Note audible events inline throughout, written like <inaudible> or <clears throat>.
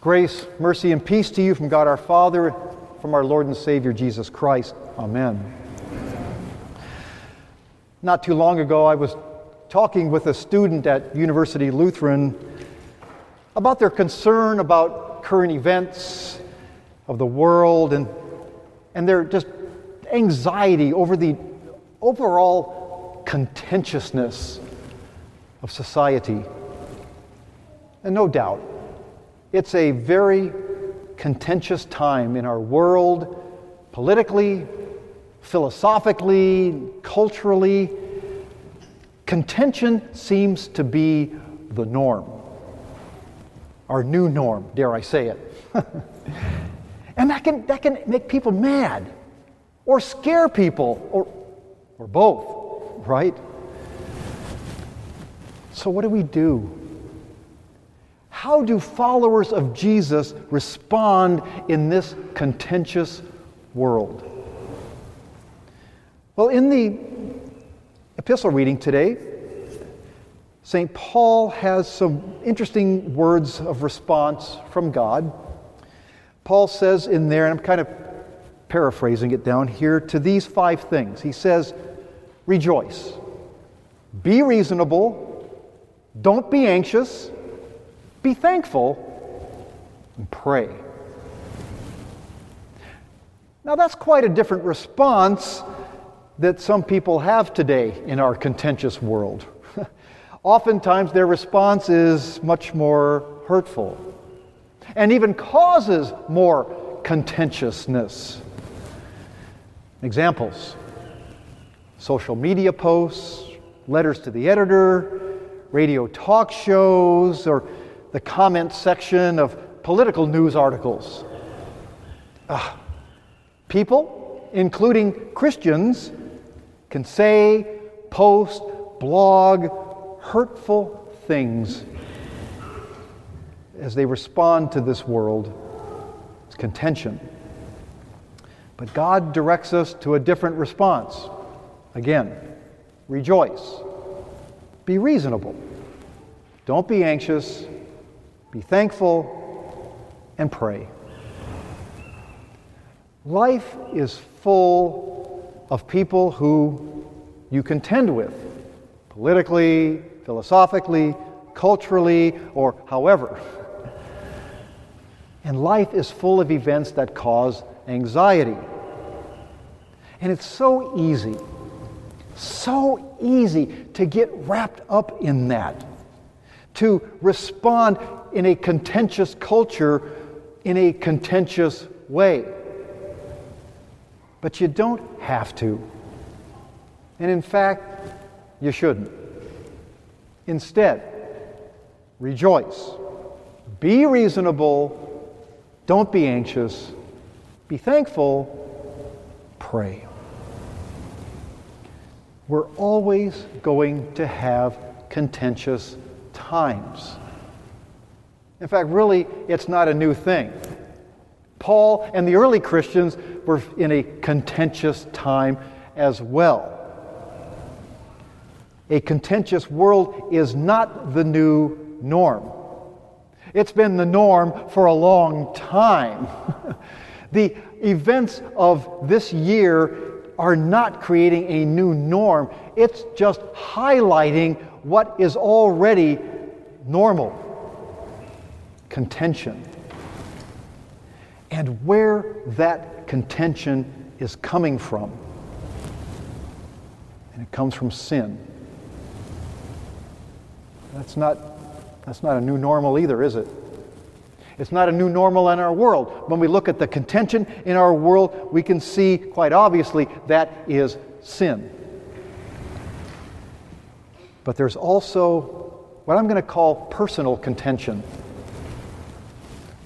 Grace, mercy, and peace to you from God our Father, from our Lord and Savior Jesus Christ. Amen. Not too long ago, I was talking with a student at University Lutheran about their concern about current events of the world and, and their just anxiety over the overall contentiousness of society. And no doubt, it's a very contentious time in our world, politically, philosophically, culturally. Contention seems to be the norm, our new norm, dare I say it. <laughs> and that can, that can make people mad or scare people or, or both, right? So, what do we do? How do followers of Jesus respond in this contentious world? Well, in the epistle reading today, St. Paul has some interesting words of response from God. Paul says in there, and I'm kind of paraphrasing it down here, to these five things. He says, Rejoice, be reasonable, don't be anxious be thankful and pray. Now, that's quite a different response that some people have today in our contentious world. <laughs> Oftentimes, their response is much more hurtful and even causes more contentiousness. Examples social media posts, letters to the editor, radio talk shows, or the comment section of political news articles. Uh, people, including Christians, can say, post, blog hurtful things as they respond to this world. It's contention. But God directs us to a different response. Again, rejoice. Be reasonable. Don't be anxious be thankful, and pray. Life is full of people who you contend with, politically, philosophically, culturally, or however. <laughs> And life is full of events that cause anxiety. And it's so easy, so easy to get wrapped up in that, to respond in a contentious culture in a contentious way. But you don't have to. And in fact, you shouldn't. Instead, rejoice. Be reasonable. Don't be anxious. Be thankful. Pray. We're always going to have contentious times. In fact, really, it's not a new thing. Paul and the early Christians were in a contentious time as well. A contentious world is not the new norm. It's been the norm for a long time. <laughs> the events of this year are not creating a new norm, it's just highlighting what is already normal contention. And where that contention is coming from. And it comes from sin. That's not, that's not a new normal either, is it? It's not a new normal in our world. When we look at the contention in our world, we can see quite obviously that is sin. But there's also what I'm going to call personal contention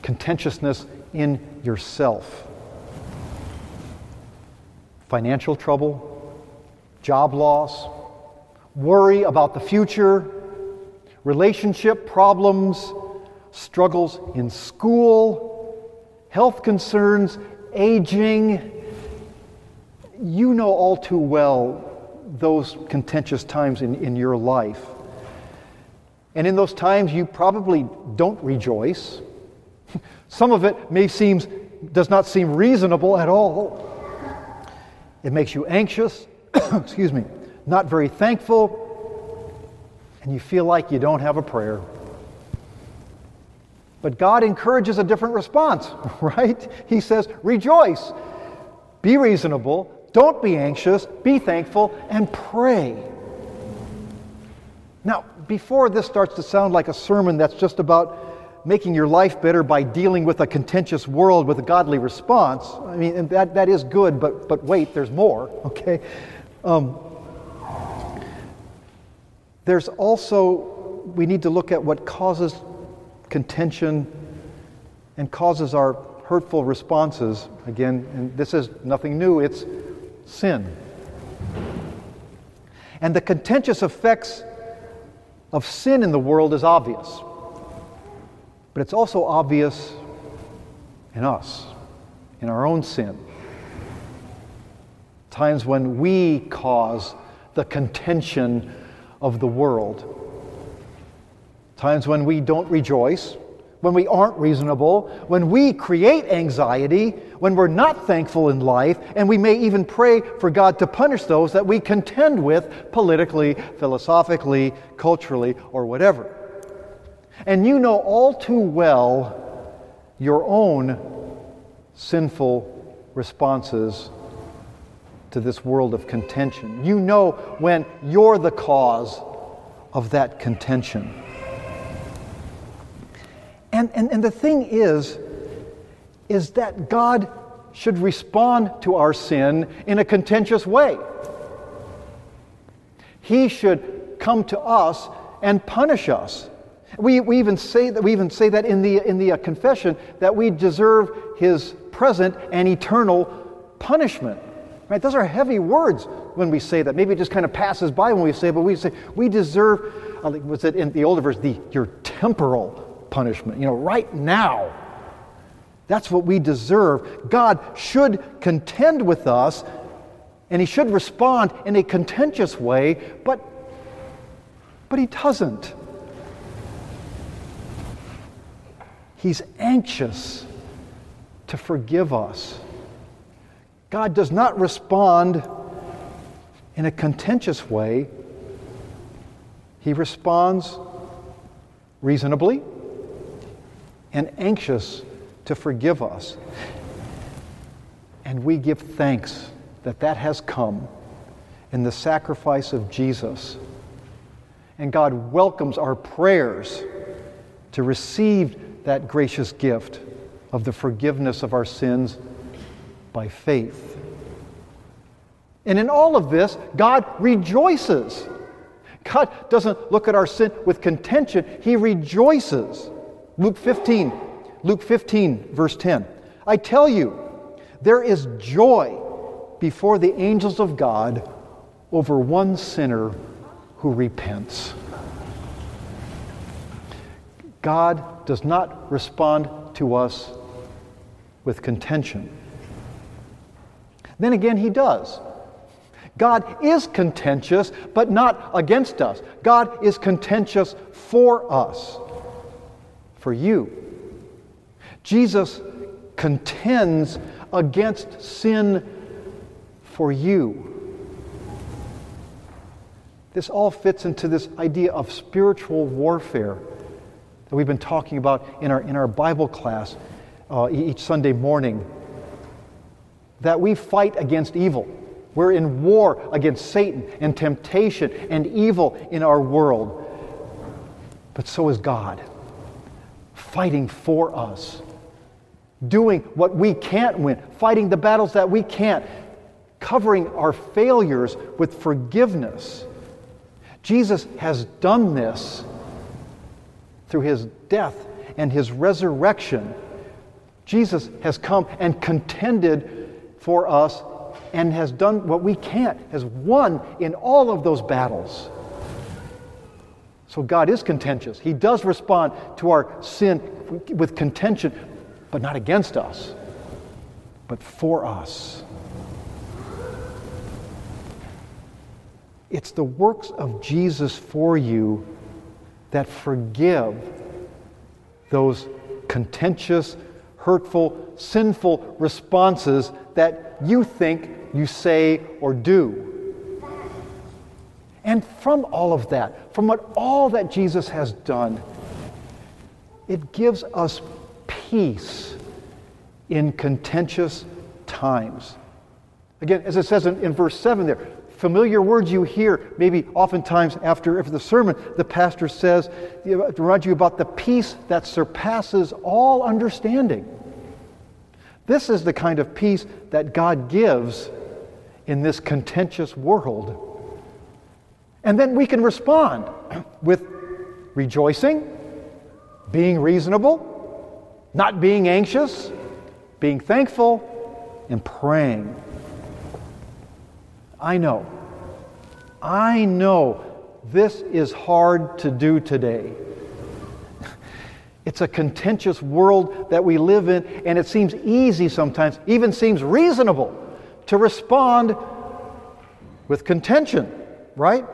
contentiousness in yourself. Financial trouble, job loss, worry about the future, relationship problems, struggles in school, health concerns, aging. You know all too well those contentious times in, in your life. And in those times, you probably don't rejoice Some of it may seem does not seem reasonable at all. It makes you anxious, <coughs> excuse me, not very thankful, and you feel like you don't have a prayer. But God encourages a different response, <laughs> right? He says, Rejoice, be reasonable, don't be anxious, be thankful, and pray. Now, before this starts to sound like a sermon that's just about making your life better by dealing with a contentious world with a godly response, I mean, that, that is good, but, but wait, there's more, <laughs> okay? Um, there's also, we need to look at what causes contention and causes our hurtful responses. Again, and this is nothing new, it's sin. And the contentious effects of sin in the world is obvious. But it's also obvious in us, in our own sin. Times when we cause the contention of the world. Times when we don't rejoice, when we aren't reasonable, when we create anxiety, when we're not thankful in life, and we may even pray for God to punish those that we contend with politically, philosophically, culturally, or whatever. And you know all too well your own sinful responses to this world of contention. You know when you're the cause of that contention. And, and, and the thing is, is that God should respond to our sin in a contentious way. He should come to us and punish us we, we, even say that, we even say that in the, in the uh, confession that we deserve his present and eternal punishment. Right? Those are heavy words when we say that. Maybe it just kind of passes by when we say it, but we say we deserve, uh, was it in the older verse, the, your temporal punishment. You know, right now. That's what we deserve. God should contend with us, and he should respond in a contentious way, but, but he doesn't. He's anxious to forgive us. God does not respond in a contentious way, He responds reasonably and anxious to forgive us. And we give thanks that that has come in the sacrifice of Jesus. And God welcomes our prayers to receive that gracious gift of the forgiveness of our sins by faith. And in all of this, God rejoices. God doesn't look at our sin with contention, He rejoices. Luke 15, Luke 15, verse 10. I tell you, there is joy before the angels of God over one sinner who repents. God does not respond to us with contention. Then again, He does. God is contentious, but not against us. God is contentious for us, for you. Jesus contends against sin for you. This all fits into this idea of spiritual warfare that we've been talking about in our, in our Bible class uh, each Sunday morning. That we fight against evil. We're in war against Satan and temptation and evil in our world. But so is God, fighting for us, doing what we can't win, fighting the battles that we can't, covering our failures with forgiveness. Jesus has done this through his death and his resurrection, Jesus has come and contended for us and has done what we can't, has won in all of those battles. So God is contentious. He does respond to our sin with contention, but not against us, but for us. It's the works of Jesus for you that forgive those contentious, hurtful, sinful responses that you think you say or do. And from all of that, from what all that Jesus has done, it gives us peace in contentious times. Again, as it says in, in verse 7 there, familiar words you hear, maybe oftentimes after, after the sermon, the pastor says, to remind you about the peace that surpasses all understanding. This is the kind of peace that God gives in this contentious world. And then we can respond <clears throat> with rejoicing, being reasonable, not being anxious, being thankful, and praying. I know, I know this is hard to do today. It's a contentious world that we live in, and it seems easy sometimes, even seems reasonable, to respond with contention, right?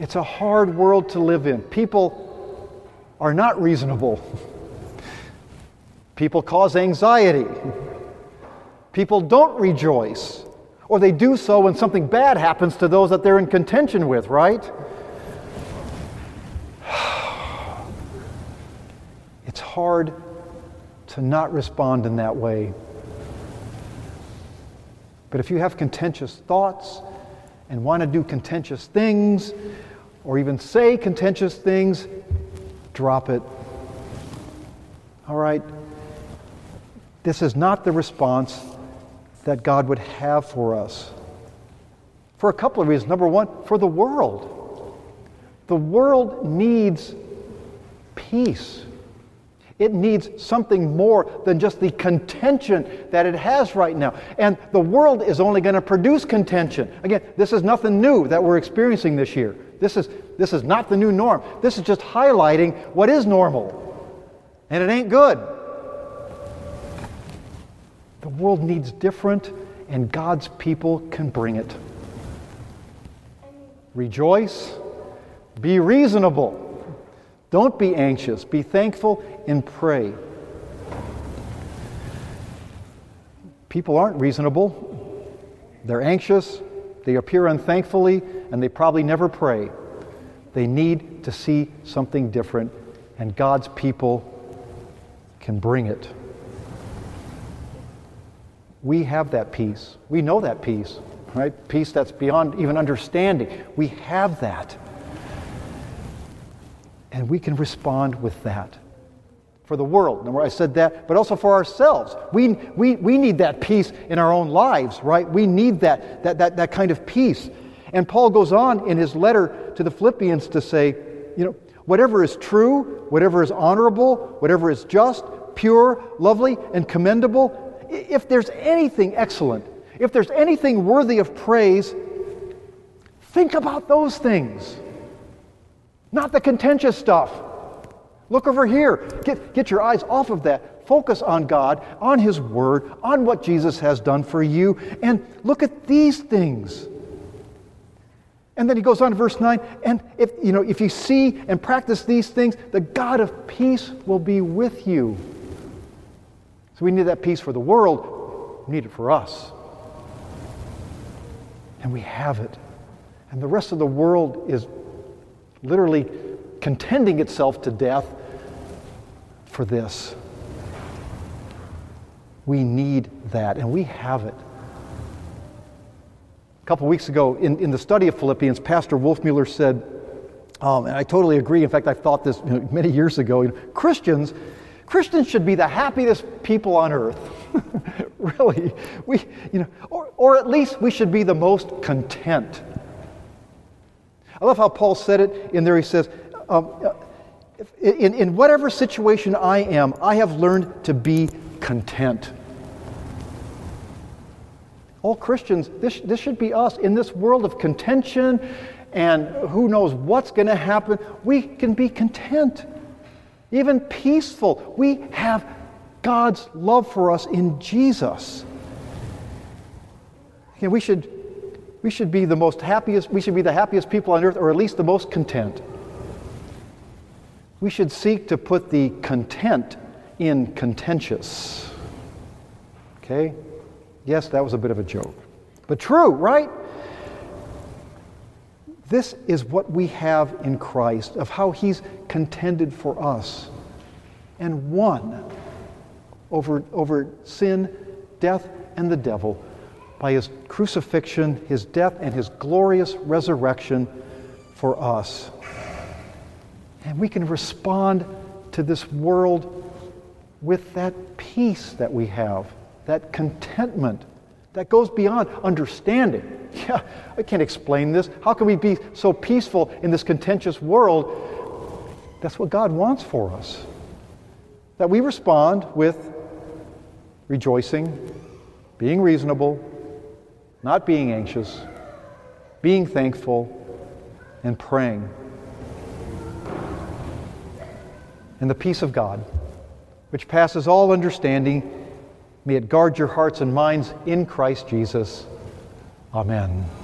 It's a hard world to live in. People are not reasonable. People cause anxiety. People don't rejoice. Or they do so when something bad happens to those that they're in contention with, right? <sighs> It's hard to not respond in that way. But if you have contentious thoughts and want to do contentious things, or even say contentious things, drop it. All right? This is not the response that God would have for us. For a couple of reasons. Number one, for the world. The world needs peace. It needs something more than just the contention that it has right now. And the world is only going to produce contention. Again, this is nothing new that we're experiencing this year. This is, this is not the new norm. This is just highlighting what is normal. And it ain't good. The world needs different, and God's people can bring it. Rejoice, be reasonable. Don't be anxious, be thankful, and pray. People aren't reasonable. They're anxious, they appear unthankfully, and they probably never pray. They need to see something different, and God's people can bring it. We have that peace. We know that peace, right? Peace that's beyond even understanding. We have that. And we can respond with that for the world. Remember, I said that, but also for ourselves. We, we, we need that peace in our own lives, right? We need that, that, that, that kind of peace. And Paul goes on in his letter to the Philippians to say, you know, whatever is true, whatever is honorable, whatever is just, pure, lovely, and commendable, if there's anything excellent, if there's anything worthy of praise, think about those things, not the contentious stuff. Look over here. Get, get your eyes off of that. Focus on God, on His Word, on what Jesus has done for you, and look at these things. And then he goes on to verse 9, and if you know, if you see and practice these things, the God of peace will be with you. So we need that peace for the world, we need it for us. And we have it. And the rest of the world is literally contending itself to death for this. We need that, and we have it. A couple weeks ago, in, in the study of Philippians, Pastor Wolfmueller said, um, and I totally agree. In fact, I thought this you know, many years ago. You know, Christians Christians should be the happiest people on earth. <laughs> really. We, you know, or, or at least we should be the most content. I love how Paul said it in there. He says, um, in, in whatever situation I am, I have learned to be content. All Christians, this, this should be us. In this world of contention and who knows what's going to happen, we can be content even peaceful. We have God's love for us in Jesus. And we should, we should be the most happiest, we should be the happiest people on earth, or at least the most content. we should seek to put the content in contentious. Okay? Yes, that was a bit of a joke. But true, right? This is what we have in Christ, of how He's contended for us and won over, over sin, death, and the devil by His crucifixion, His death, and His glorious resurrection for us. And we can respond to this world with that peace that we have, that contentment that goes beyond understanding. <laughs> Yeah, I can't explain this. How can we be so peaceful in this contentious world? That's what God wants for us. That we respond with rejoicing, being reasonable, not being anxious, being thankful, and praying. And the peace of God, which passes all understanding, may it guard your hearts and minds in Christ Jesus. Amen.